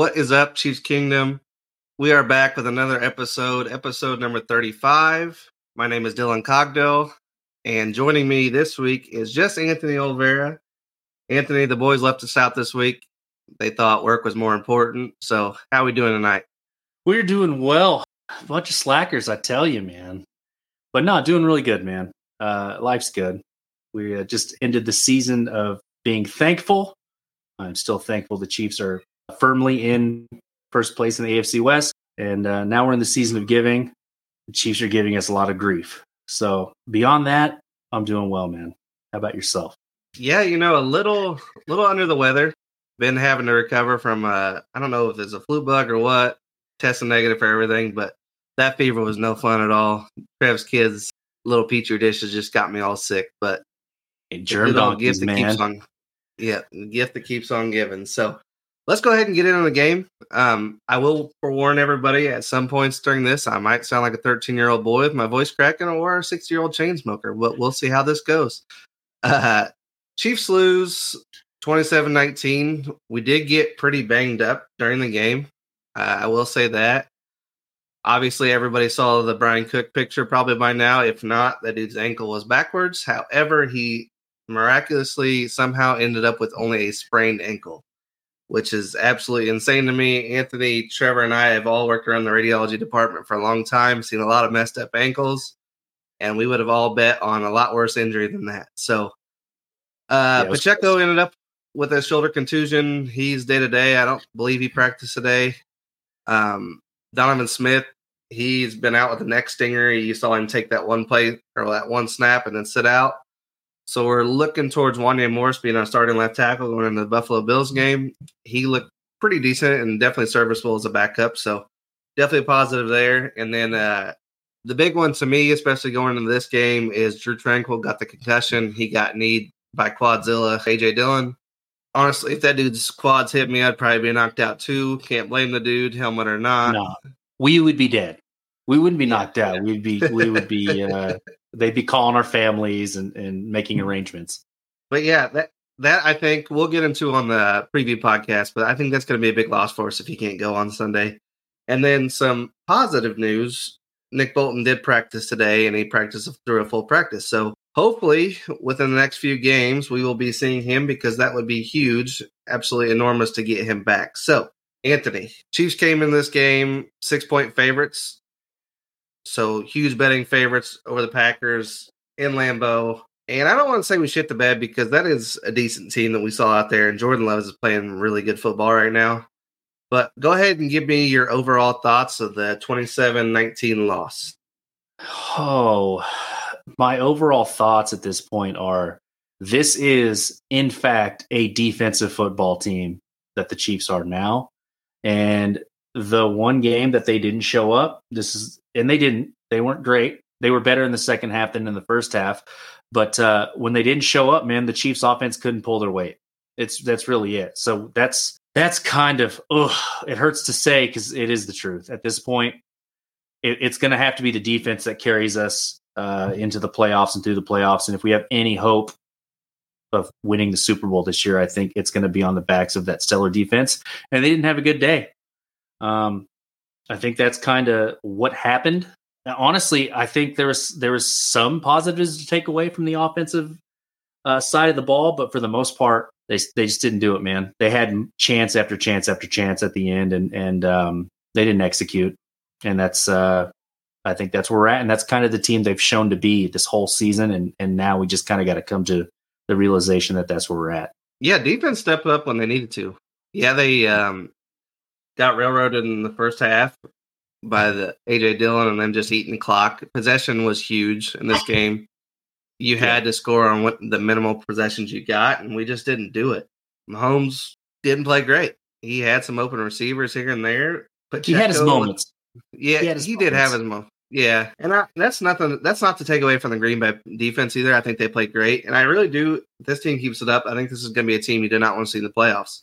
What is up, Chiefs Kingdom? We are back with another episode, episode number 35. My name is Dylan Cogdell, and joining me this week is just Anthony Olvera. Anthony, the boys left us out this week. They thought work was more important. So, how we doing tonight? We're doing well. A bunch of slackers, I tell you, man. But not doing really good, man. Uh, life's good. We uh, just ended the season of being thankful. I'm still thankful the Chiefs are firmly in first place in the AFC West. And uh, now we're in the season of giving. The Chiefs are giving us a lot of grief. So beyond that, I'm doing well, man. How about yourself? Yeah, you know, a little little under the weather. Been having to recover from uh I don't know if it's a flu bug or what. Testing negative for everything, but that fever was no fun at all. Trev's kids little petri dishes just got me all sick, but hey, germ donkeys, man. keeps on yeah, gift that keeps on giving. So let's go ahead and get into the game. Um, I will forewarn everybody at some points during this, I might sound like a 13 year old boy with my voice cracking or a 60 year old chain smoker, but we'll see how this goes. Uh, Chiefs lose 27 19. We did get pretty banged up during the game. Uh, I will say that. Obviously, everybody saw the Bryan Cook picture probably by now. If not, that dude's ankle was backwards. However, he miraculously somehow ended up with only a sprained ankle, which is absolutely insane to me. Anthony, Trevor, and I have all worked around the radiology department for a long time, seen a lot of messed up ankles, and we would have all bet on a lot worse injury than that. So, uh, Yeah, Pacheco ended up with a shoulder contusion. He's day to day. I don't believe he practiced today. Um, Donovan Smith, he's been out with a neck stinger. You saw him take that one play or that one snap and then sit out. So we're looking towards Wanya Morris being our starting left tackle going into the Buffalo Bills game. He looked pretty decent and definitely serviceable as a backup. So definitely positive there. And then uh, the big one to me, especially going into this game, is Drew Tranquill got the concussion. He got kneed by Quadzilla AJ Dillon. Honestly, if that dude's quads hit me, I'd probably be knocked out too. Can't blame the dude, helmet or not. no, we would be dead. We wouldn't be knocked out. We'd be, we would be, uh, they'd be calling our families and, and making mm-hmm. arrangements. But yeah, that that I think we'll get into on the preview podcast. But I think that's going to be a big loss for us if he can't go on Sunday. And then some positive news: Nick Bolton did practice today, and he practiced through a full practice. So hopefully, within the next few games, we will be seeing him because that would be huge, absolutely enormous to get him back. So Anthony, Chiefs came in this game six point favorites. So huge betting favorites over the Packers in Lambeau. And I don't want to say we shit the bed because that is a decent team that we saw out there, and Jordan Loves is playing really good football right now. But go ahead and give me your overall thoughts of the 27 19 loss. Oh, my overall thoughts at this point are this is, in fact, a defensive football team that the Chiefs are now. And the one game that they didn't show up, this is, and they didn't, they weren't great. They were better in the second half than in the first half. But uh, when they didn't show up, man, the Chiefs offense couldn't pull their weight. It's that's really it. So that's that's kind of ugh, it hurts to say because it is the truth. At this point, it, it's going to have to be the defense that carries us uh, into the playoffs and through the playoffs. And if we have any hope of winning the Super Bowl this year, I think it's going to be on the backs of that stellar defense. And they didn't have a good day. Um, I think that's kind of what happened. Now, honestly, I think there was there was some positives to take away from the offensive uh, side of the ball, but for the most part, they they just didn't do it, man. They had chance after chance after chance at the end, and and um, they didn't execute. And that's uh, I think that's where we're at, and that's kind of the team they've shown to be this whole season. And and now we just kind of got to come to the realization that that's where we're at. Yeah, defense stepped up when they needed to. Yeah, they um, got railroaded in the first half by the AJ Dillon and then just eating clock. Possession was huge in this game. You had to score on what the minimal possessions you got, and we just didn't do it. Mahomes didn't play great. He had some open receivers here and there, but He had his moments. Yeah, He he, had his did have his moments. Yeah, and I, that's nothing. That's not to take away from the Green Bay defense either. I think they played great, and I really do. If this team keeps it up, I think this is going to be a team you do not want to see in the playoffs.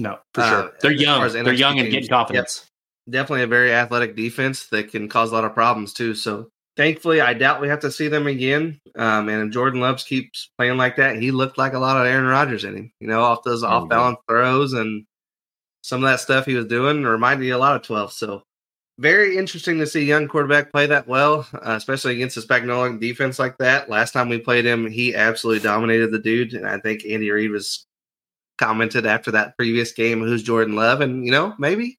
No, for Uh, sure. They're young. far as They're NFC young and teams. getting confidence. Definitely a very athletic defense that can cause a lot of problems too. So thankfully, I doubt we have to see them again. Um, and if Jordan Loves keeps playing like that, he looked like a lot of Aaron Rodgers in him. You know, off those There we off balance throws and some of that stuff he was doing reminded you a lot of 12. So very interesting to see a young quarterback play that well, uh, especially against a Spagnuolo defense like that. Last time we played him, he absolutely dominated the dude, and I think Andy Reid was commented after that previous game, "Who's Jordan Love?" and you know maybe,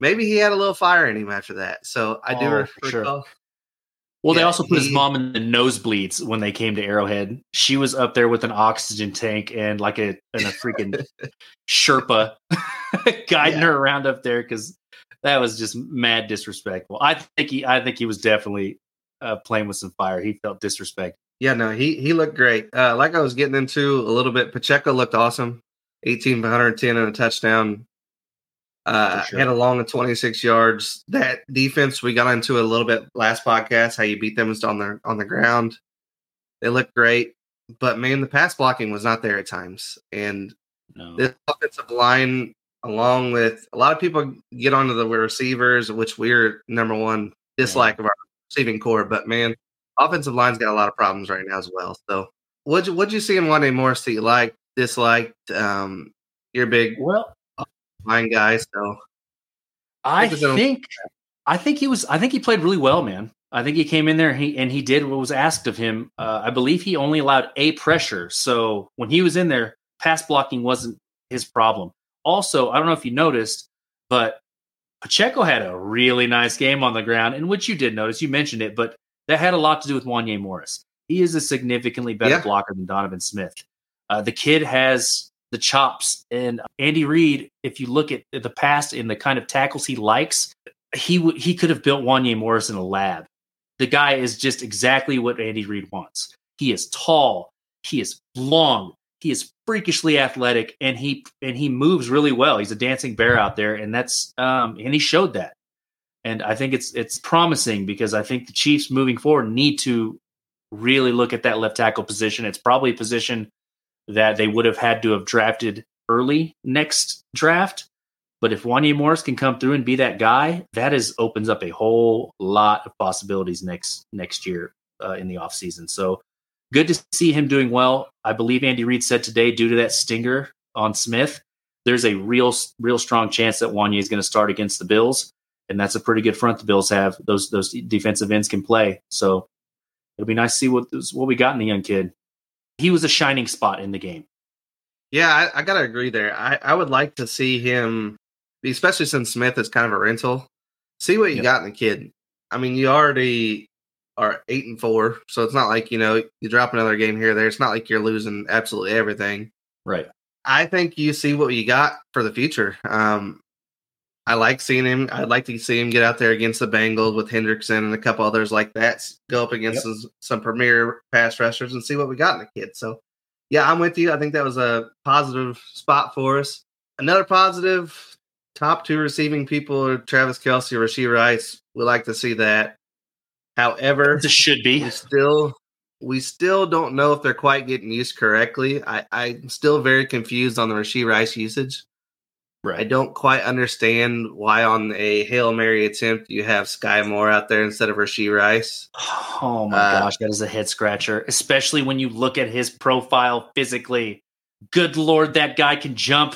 maybe he had a little fire in him after that. So I do Oh, recall. for sure. Well, they also put his mom in the nosebleeds when they came to Arrowhead. She was up there with an oxygen tank and like a and a freaking Sherpa guiding Yeah. her around up there because that was just mad disrespectful. I think he, I think he was definitely uh, playing with some fire. He felt disrespect. Yeah, no, he he looked great. Uh, like I was getting into a little bit, Pacheco looked awesome. 18 for 110 and a touchdown. Uh, sure. had a long of 26 yards. That defense we got into a little bit last podcast, how you beat them is on the on the ground. They looked great, but man, the pass blocking was not there at times. And No, this offensive line, along with a lot of people get onto the receivers, which we're number one dislike of our receiving corps. But man, offensive line's got a lot of problems right now as well. So, what'd you, what'd you see in Wanya Morris that you liked, disliked? Um, you're big well, line guy, so I Think think I think he was I think he played really well, man. I think he came in there and he, and he did what was asked of him. Uh, I believe he only allowed a pressure. So when he was in there, pass blocking wasn't his problem. Also, I don't know if you noticed, but Pacheco had a really nice game on the ground, in which you did notice. You mentioned it, but that had a lot to do with Wanya Morris. He is a significantly better Yeah. blocker than Donovan Smith. Uh, the kid has the chops, and Andy Reid. If you look at the past and the kind of tackles he likes, he would he could have built Wanya Morris in a lab. The guy is just exactly what Andy Reid wants. He is tall, he is long, he is freakishly athletic, and he and he moves really well. He's a dancing bear out there, and that's um and he showed that. And I think it's it's promising because I think the Chiefs moving forward need to really look at that left tackle position. It's probably a position that they would have had to have drafted early next draft. But if Wanya Morris can come through and be that guy, that is opens up a whole lot of possibilities next next year uh, in the offseason. So good to see him doing well. I believe Andy Reid said today, due to that stinger on Smith, there's a real real strong chance that Wanya is going to start against the Bills, and that's a pretty good front the Bills have. Those those defensive ends can play, so it'll be nice to see what what we got in the young kid. He was a shining spot in the game. yeah, I, I gotta agree there. I, I would like to see him, especially since Smith is kind of a rental. See what you Yep. got in the kid. I mean, you already are eight and four, so it's not like you know you drop another game here or there. It's not like you're losing absolutely everything. Right. I think you see what you got for the future. Um, I like seeing him. I'd like to see him get out there against the Bengals with Hendrickson and a couple others like that. Go up against Yep. some, some premier pass rushers and see what we got in the kid. So, yeah, I'm with you. I think that was a positive spot for us. Another positive top two receiving people are Travis Kelce or Rasheed Rice. We like to see that. However, This should be. we still we still don't know if they're quite getting used correctly. I, I'm still very confused on the Rasheed Rice usage. I don't quite understand why on a Hail Mary attempt you have Skyy Moore out there instead of Rasheed Rice. Oh my Uh, gosh, that is a head scratcher, especially when you look at his profile physically. Good lord, that guy can jump.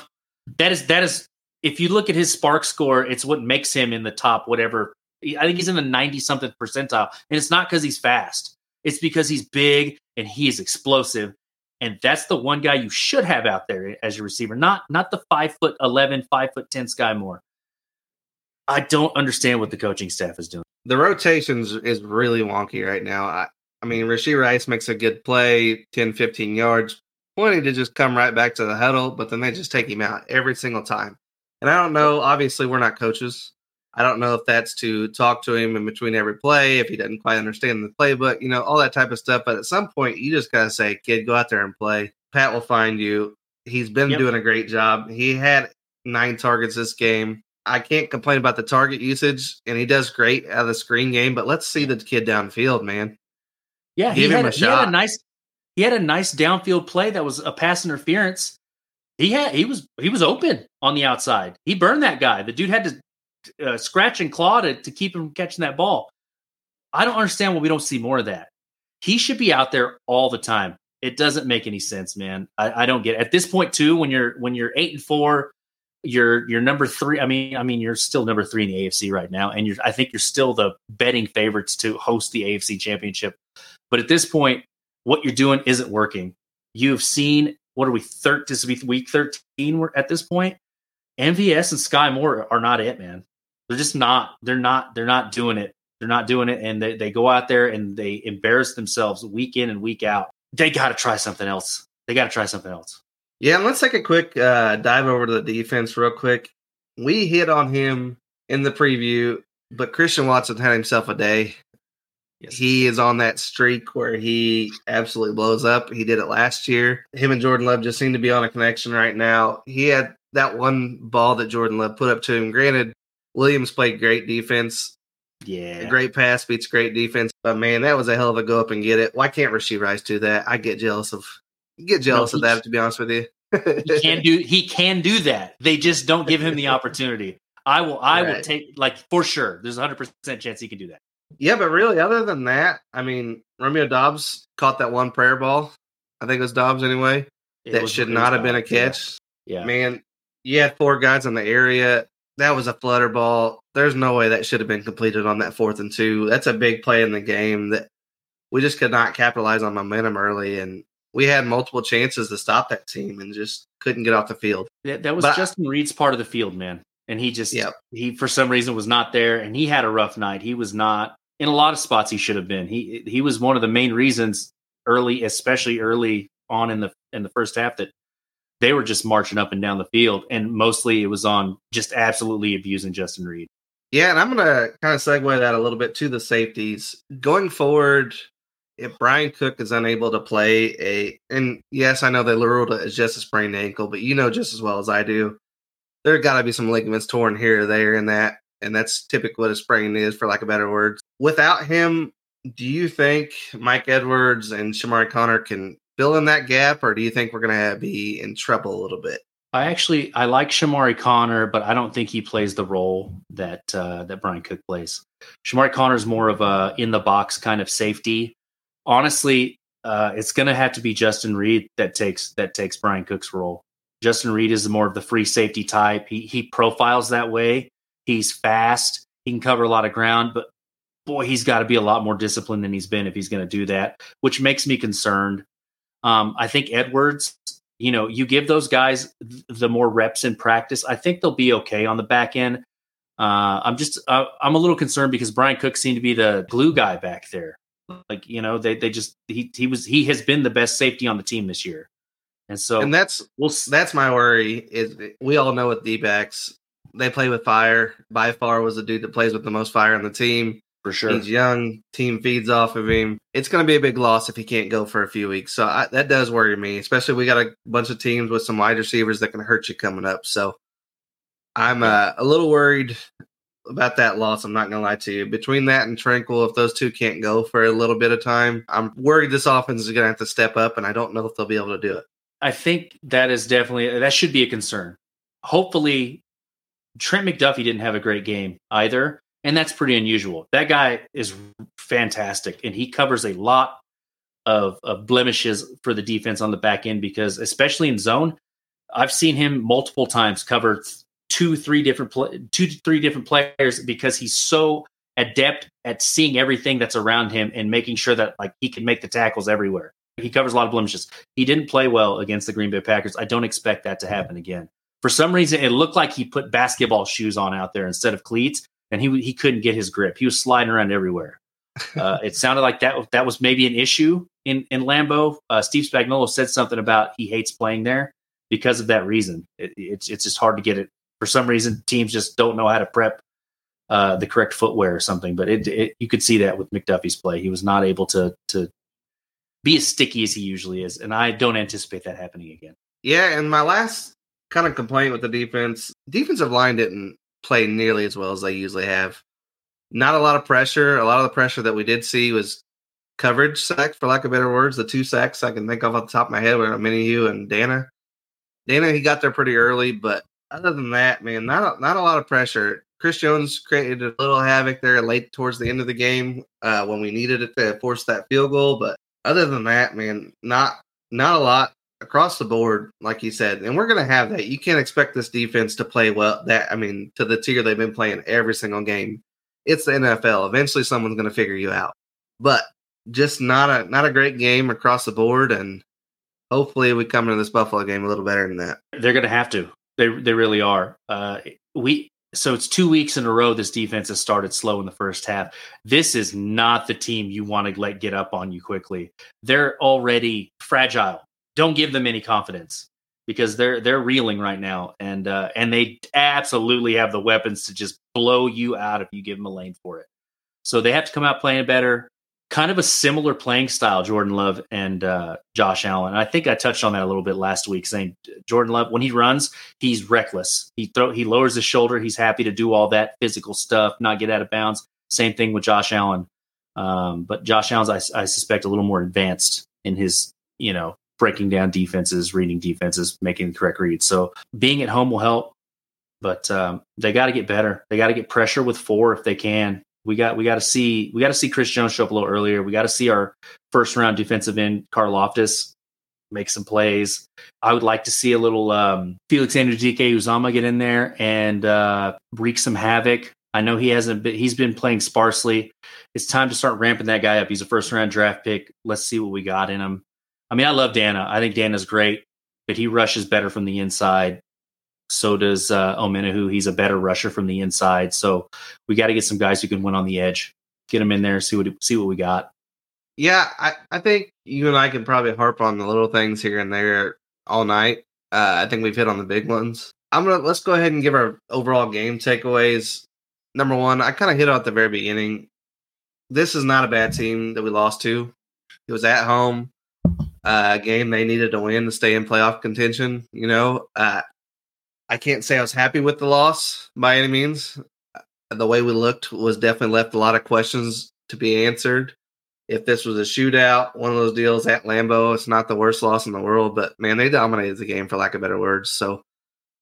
That is that is if you look at his SPARQ score, it's what makes him in the top whatever. I think he's in the 90 something percentile. And it's not because he's fast. It's because he's big and he is explosive. And that's the one guy you should have out there as your receiver, not not the five foot 11, five foot 10 Skyy Moore. I don't understand what the coaching staff is doing. The rotations is really wonky right now. I, I mean, Rasheed Rice makes a good play, 10, 15 yards, pointing to just come right back to the huddle, but then they just take him out every single time. And I don't know, obviously, we're not coaches. I don't know if that's to talk to him in between every play, if he doesn't quite understand the playbook, you know, all that type of stuff. But at some point, you just got to say, kid, go out there and play. Pat will find you. He's been Yep. doing a great job. He had nine targets this game. I can't complain about the target usage, and he does great out of the screen game. But let's see the kid downfield, man. Yeah, he Give him had, a he had a shot. nice he had a nice downfield play that was a pass interference. He had he was he was open on the outside. He burned that guy. The dude had to uh, scratch and claw to, to keep him catching that ball. I don't understand why we don't see more of that. He should be out there all the time. It doesn't make any sense, man. I, I don't get it. at this point too. When you're when you're eight and four, you're you're number three. I mean, I mean, you're still number three in the AFC right now, and you're I think you're still the betting favorites to host the AFC Championship. But at this point, what you're doing isn't working. You've seen what are we? Third, this will be week thirteen. We're at this point. MVS and Skyy Moore are not it, man. They're just not. They're not. They're not doing it. They're not doing it, and they, they go out there and they embarrass themselves week in and week out. They got to try something else. They got to try something else. Yeah, and let's take a quick uh, dive over to the defense real quick. We hit on him in the preview, but Christian Watson had himself a day. Yes. He is on that streak where he absolutely blows up. He did it last year. Him and Jordan Love just seem to be on a connection right now. He had that one ball that Jordan Love put up to him. Granted, Williams played great defense. Yeah. A great pass beats great defense. But man, that was a hell of a go up and get it. Why can't Rashee Rice do that? I get jealous of get jealous no, of that to be honest with you. he can do he can do that. They just don't give him the opportunity. I will I right. will take like for sure. There's a hundred percent chance he can do that. Yeah, but really, other than that, I mean, Romeo Doubs caught that one prayer ball. I think it was Doubs anyway. It that should not have been a catch. Yeah. yeah. Man, you had four guys in the area. That was a flutter ball. There's no way that should have been completed on that fourth and two. That's a big play in the game that we just could not capitalize on momentum early. And we had multiple chances to stop that team and just couldn't get off the field. That, that was but Justin Reid's part of the field, man. And he just, yep. he for some reason was not there and he had a rough night. He was not in a lot of spots he should have been. He, he was one of the main reasons early, especially early on in the, in the first half that they were just marching up and down the field, and mostly it was on just absolutely abusing Justin Reid. Yeah, and I'm going to kind of segue that a little bit to the safeties going forward. If Bryan Cook is unable to play a, and yes, I know ruled it as just a sprained ankle, but you know just as well as I do, there got to be some ligaments torn here or there in that, and that's typically what a sprain is, for lack of better words. Without him, do you think Mike Edwards and Chamarri Conner can fill in that gap, or do you think we're going to be in trouble a little bit? I actually I like Chamarri Conner, but I don't think he plays the role that uh, that Bryan Cook plays. Chamarri Conner is more of a in the box kind of safety. Honestly, uh, it's going to have to be Justin Reid that takes that takes Bryan Cook's role. Justin Reid is more of the free safety type. He he profiles that way. He's fast. He can cover a lot of ground, but boy, he's got to be a lot more disciplined than he's been if he's going to do that, which makes me concerned. Um, I think Edwards, you know, you give those guys the more reps in practice, I think they'll be okay on the back end. Uh, I'm just, uh, I'm a little concerned because Bryan Cook seemed to be the glue guy back there. Like, you know, they, they just, he, he was, he has been the best safety on the team this year. And so, and that's, well, that's my worry is we all know with D backs, they play with fire. By far was the dude that plays with the most fire on the team. For sure. He's young. Team feeds off of him. It's going to be a big loss if he can't go for a few weeks. So I, that does worry me, especially we got a bunch of teams with some wide receivers that can hurt you coming up. So I'm uh, a little worried about that loss. I'm not going to lie to you. Between that and Tranquill, if those two can't go for a little bit of time, I'm worried this offense is going to have to step up, and I don't know if they'll be able to do it. I think that is definitely that should be a concern. Hopefully, Trent McDuffie didn't have a great game either and that's pretty unusual. That guy is fantastic, and he covers a lot of, of blemishes for the defense on the back end because, especially in zone, I've seen him multiple times cover two, three different two three different players because he's so adept at seeing everything that's around him and making sure that like he can make the tackles everywhere. He covers a lot of blemishes. He didn't play well against the Green Bay Packers. I don't expect that to happen again. For some reason, it looked like he put basketball shoes on out there instead of cleats, and he he couldn't get his grip. He was sliding around everywhere. Uh, it sounded like that that was maybe an issue in in Lambeau. Uh, Steve Spagnuolo said something about he hates playing there because of that reason. It, it's it's just hard to get it for some reason. Teams just don't know how to prep uh, the correct footwear or something. But it, it you could see that with McDuffie's play. He was not able to to be as sticky as he usually is, and I don't anticipate that happening again. Yeah, and my last kind of complaint with the defense, defensive line didn't play nearly as well as they usually have. Not a lot of pressure. A lot of the pressure that we did see was coverage sacks, for lack of better words. The two sacks I can think of off the top of my head were you and Danna. Danna, he got there pretty early, but other than that, man, not a, not a lot of pressure. Chris Jones created a little havoc there late towards the end of the game uh, when we needed it to force that field goal, but other than that, man, not not a lot. Across the board, like you said, and we're going to have that. You can't expect this defense to play well. That I mean, to the tier they've been playing every single game. It's the NFL. Eventually, someone's going to figure you out. But just not a not a great game across the board, and hopefully, we come into this Buffalo game a little better than that. They're going to have to. They they really are. Uh, we so it's two weeks in a row this defense has started slow in the first half. This is not the team you want to let get up on you quickly. They're already fragile. Don't give them any confidence because they're they're reeling right now, and uh, and they absolutely have the weapons to just blow you out if you give them a lane for it. So they have to come out playing better kind of a similar playing style, Jordan Love and uh, Josh Allen. I think I touched on that a little bit last week, saying Jordan Love when he runs, he's reckless. He throw he lowers his shoulder. He's happy to do all that physical stuff, not get out of bounds. Same thing with Josh Allen. Um, but Josh Allen's, I, I suspect, a little more advanced in his, you know, breaking down defenses, reading defenses, making the correct reads. So being at home will help, but um, they got to get better. They got to get pressure with four if they can we got we got to see we got to see Chris Jones show up a little earlier. We got to see our first round defensive end Karlaftis make some plays. I would like to see a little um, Felix Anudike-Uzomah get in there and uh, wreak some havoc. I know he hasn't been, he's been playing sparsely. It's time to start ramping that guy up. He's a first round draft pick. Let's see what we got in him. I mean, I love Danna. I think Danna's great, but he rushes better from the inside. So does uh, Omenihu. He's a better rusher from the inside. So we got to get some guys who can win on the edge. Get them in there. See what see what we got. Yeah, I, I think you and I can probably harp on the little things here and there all night. Uh, I think we've hit on the big ones. I'm gonna let's go ahead and give our overall game takeaways. Number one, I kind of hit at the very beginning. This is not a bad team that we lost to. It was at home, uh, game they needed to win to stay in playoff contention. You know, uh, I can't say I was happy with the loss by any means. The way we looked was definitely left a lot of questions to be answered. If this was a shootout, one of those deals at Lambeau, it's not the worst loss in the world, but man, they dominated the game for lack of better words. So,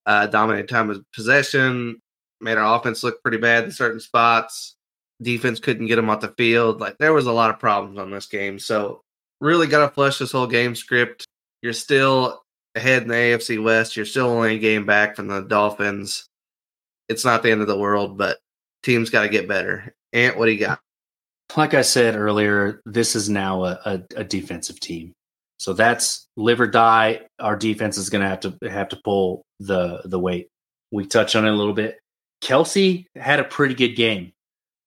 uh, dominated time of possession, made our offense look pretty bad in certain spots. Defense couldn't get them off the field. Like there was a lot of problems on this game. So, really got to flush this whole game script. You're still ahead in the AFC West. You're still only a game back from the Dolphins. It's not the end of the world, but teams got to get better. Ant, what do you got? Like I said earlier, this is now a, a, a defensive team. So that's live or die. Our defense is going to have to have to pull the the weight. We touched on it a little bit. Kelce had a pretty good game.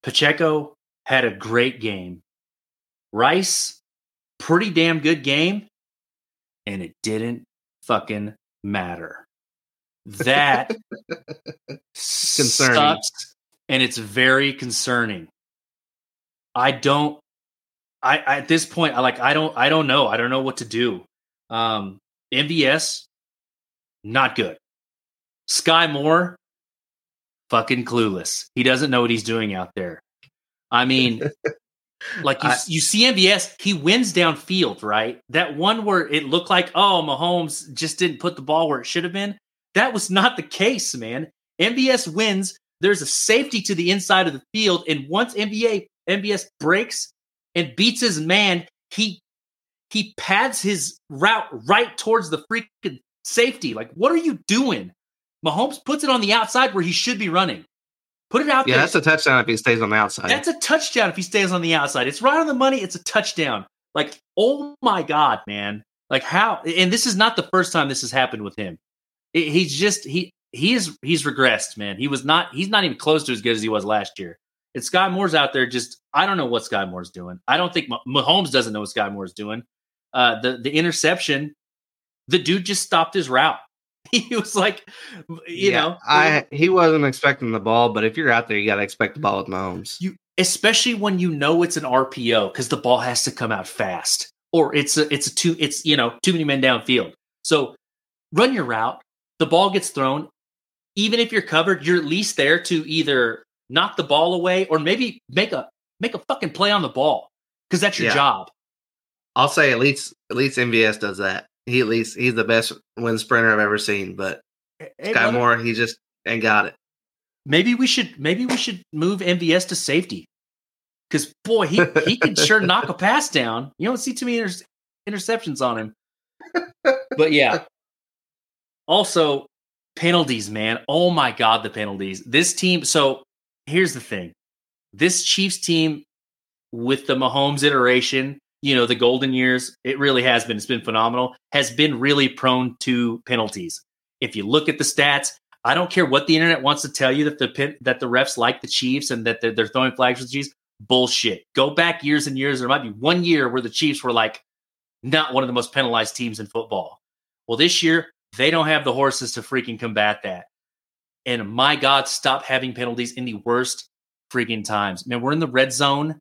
Pacheco had a great game. Rice, pretty damn good game, and it didn't fucking matter. That concerning. Sucks, and it's very concerning. I don't. I, I at this point, I like. I don't. I don't know. I don't know what to do. Um, MVS, not good. Skyy Moore, fucking clueless. He doesn't know what he's doing out there. I mean, Like you, I, you see MVS, he wins downfield, right? That one where it looked like, oh, Mahomes just didn't put the ball where it should have been. That was not the case, man. MVS wins. There's a safety to the inside of the field, and once NBA MVS breaks and beats his man, he he pads his route right towards the freaking safety. Like, what are you doing? Mahomes puts it on the outside where he should be running. Put it out there. yeah, there. that's a touchdown if he stays on the outside. That's a touchdown if he stays on the outside. It's right on the money. It's a touchdown. Like, oh my God, man. Like how and this is not the first time this has happened with him. It, he's just he he's he's regressed, man. He was not he's not even close to as good as he was last year. And Skyy Moore's out there just I don't know what Skyy Moore's doing. I don't think Mahomes doesn't know what Skyy Moore's doing. Uh the the interception, the dude just stopped his route. he was like, you yeah, know, I he wasn't expecting the ball, but if you're out there, you got to expect the ball with Mahomes. You especially when you know it's an RPO because the ball has to come out fast, or it's a it's a two it's you know too many men downfield. So run your route. The ball gets thrown. Even if you're covered, you're at least there to either knock the ball away or maybe make a make a fucking play on the ball because that's your yeah. job. I'll say at least at least MVS does that he at least he's the best wind sprinter I've ever seen. But hey, Skyy Moore, he just ain't got it. Maybe we should maybe we should move MVS to safety because boy, he he can sure knock a pass down. You don't see too many inter- interceptions on him. but yeah. Also, penalties, man. Oh my God, the penalties. This team. So here's the thing this Chiefs team with the Mahomes iteration, you know, the golden years, it really has been. It's been phenomenal, has been really prone to penalties. If you look at the stats, I don't care what the internet wants to tell you that the that the refs like the Chiefs and that they're, they're throwing flags for the Chiefs. Bullshit. Go back years and years. There might be one year where the Chiefs were like not one of the most penalized teams in football. Well, this year they don't have the horses to freaking combat that. And my God, stop having penalties in the worst freaking times. Man, we're in the red zone.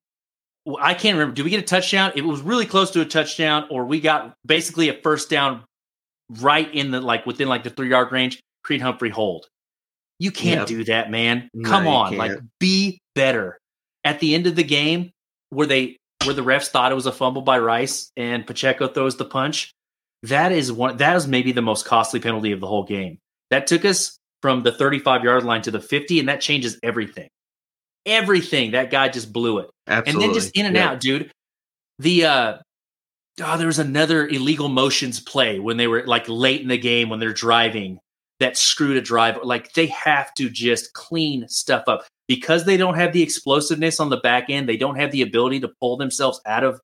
I can't remember. Did we get a touchdown? It was really close to a touchdown, or we got basically a first down right in the like within like the three yard range. Creed Humphrey hold. You can't yep. do that, man. Come no, on, like be better. At the end of the game, where they where the refs thought it was a fumble by Rice and Pacheco throws the punch, that is one that is maybe the most costly penalty of the whole game. That took us from the 35 yard line to the 50, and that changes everything. Everything. That guy just blew it. Absolutely. And then just in and yeah. out, dude. The uh oh, there was another illegal motions play when they were like late in the game when they're driving that screwed a drive. Like they have to just clean stuff up because they don't have the explosiveness on the back end. They don't have the ability to pull themselves out of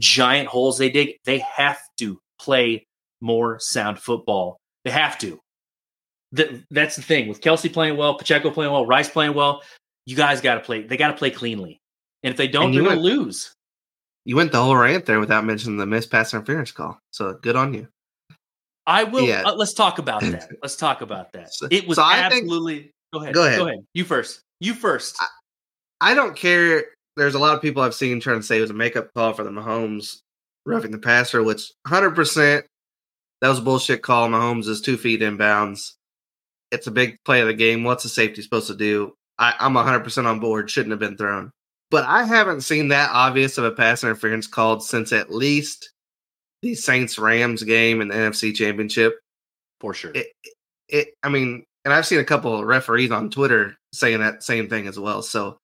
giant holes they dig. They have to play more sound football. They have to. The, that's the thing with Kelce playing well, Pacheco playing well, Rice playing well. You guys got to play. They got to play cleanly, and if they don't, they're going to lose. You went the whole rant there without mentioning the missed pass interference call. So good on you. I will. Yeah. Uh, let's talk about that. Let's talk about that. So, It was so absolutely. Think, go ahead. Go ahead. Go ahead. You first. You first. I, I, don't care. There's a lot of people I've seen trying to say it was a makeup call for the Mahomes roughing the passer, which 100% that was a bullshit call. Mahomes is two feet inbounds. It's a big play of the game. What's the safety supposed to do? I, I'm 100% on board. Shouldn't have been thrown. But I haven't seen that obvious of a pass interference called since at least the Saints Rams game in the NFC Championship. For sure. It, it, I mean, and I've seen a couple of referees on Twitter saying that same thing as well. So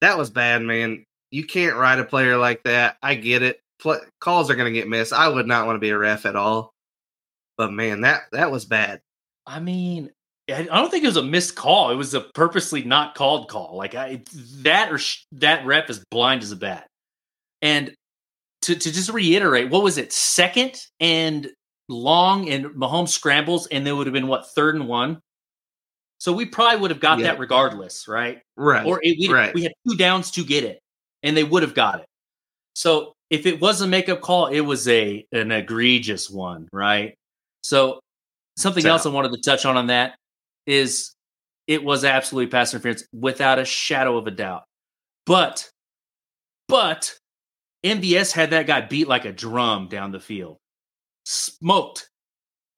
that was bad, man. You can't ride a player like that. I get it. Play, calls are going to get missed. I would not want to be a ref at all. But man, that that was bad. I mean, I don't think it was a missed call. It was a purposely not called call. Like I, that or sh- that ref is blind as a bat. And to, to just reiterate, what was it? Second and long, and Mahomes scrambles, and there would have been what third and one. So we probably would have got yeah. that regardless, right? Right. Or it, we, right. we had two downs to get it, and they would have got it. So if it was a makeup call, it was a an egregious one, right? So something so. else I wanted to touch on on that is it was absolutely pass interference without a shadow of a doubt. But but MVS had that guy beat like a drum down the field. Smoked.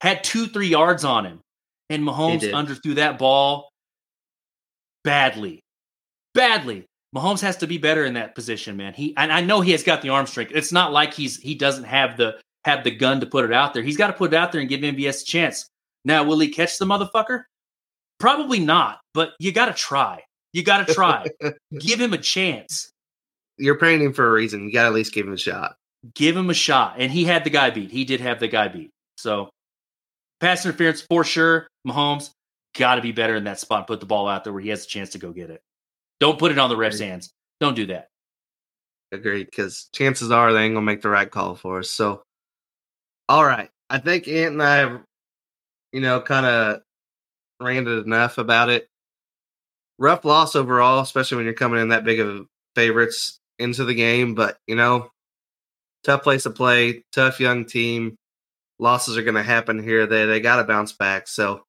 Had two, three yards on him. And Mahomes underthrew that ball badly. Badly. Mahomes has to be better in that position, man. He and I know he has got the arm strength. It's not like he's he doesn't have the have the gun to put it out there. He's got to put it out there and give MVS a chance. Now, will he catch the motherfucker? Probably not, but you got to try. You got to try. give him a chance you're paying him for a reason. You got to at least give him a shot. Give him a shot, and he had the guy beat. He did have the guy beat. So pass interference for sure. Mahomes got to be better in that spot. Put the ball out there where he has a chance to go get it. Don't put it on the ref's hands. Don't do that. Agreed, because chances are they ain't gonna make the right call for us. So, all right, I think Ant and I have, you know, kind of ranted enough about it. Rough loss overall, especially when you're coming in that big of favorites into the game, but you know, tough place to play, tough young team. Losses are going to happen here. They they got to bounce back. So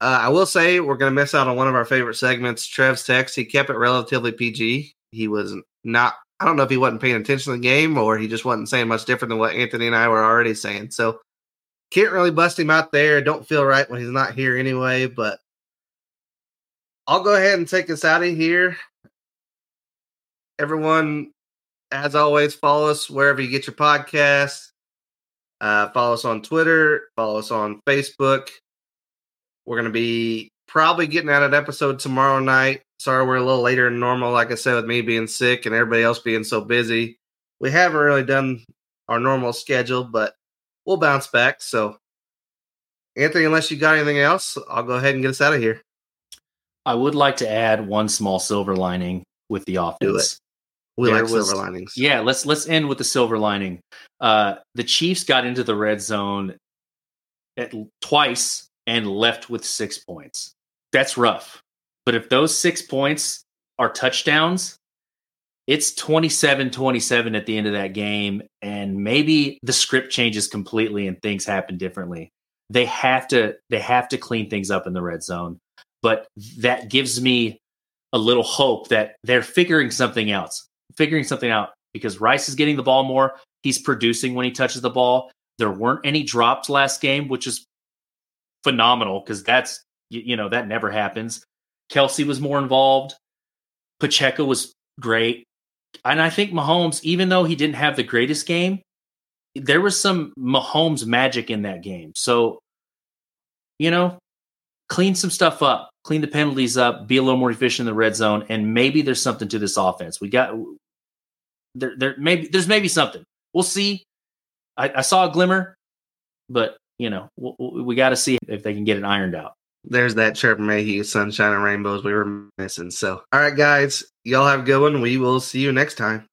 uh, I will say we're going to miss out on one of our favorite segments. Trev's text. He kept it relatively PG. He was not. I don't know if he wasn't paying attention to the game or he just wasn't saying much different than what Anthony and I were already saying. So can't really bust him out there. Don't feel right when he's not here anyway. But I'll go ahead and take us out of here everyone, as always, follow us wherever you get your podcasts. Uh, follow us on Twitter. Follow us on Facebook. We're going to be probably getting out an episode tomorrow night. Sorry, we're a little later than normal. Like I said, with me being sick and everybody else being so busy, we haven't really done our normal schedule, but we'll bounce back. So, Anthony, unless you got anything else, I'll go ahead and get us out of here. I would like to add one small silver lining with the offense. We There like was- silver linings. Yeah, let's let's end with the silver lining. Uh, the Chiefs got into the red zone at, twice and left with six points. That's rough. But if those six points are touchdowns, it's 27 27 at the end of that game. And maybe the script changes completely and things happen differently. They have to they have to clean things up in the red zone. But that gives me a little hope that they're figuring something else, figuring something out because Rice is getting the ball more. He's producing when he touches the ball. There weren't any drops last game, which is phenomenal because that's you, you know that never happens. Kelce was more involved. Pacheco was great, and I think Mahomes, even though he didn't have the greatest game, there was some Mahomes magic in that game. So, you know, clean some stuff up, clean the penalties up, be a little more efficient in the red zone, and maybe there's something to this offense. We got there, there maybe there's maybe something. We'll see. I, I saw a glimmer, but you know, we, we got to see if they can get it ironed out. There's that Trevor Mayhew, sunshine and rainbows we were missing. So, all right, guys, y'all have a good one. We will see you next time.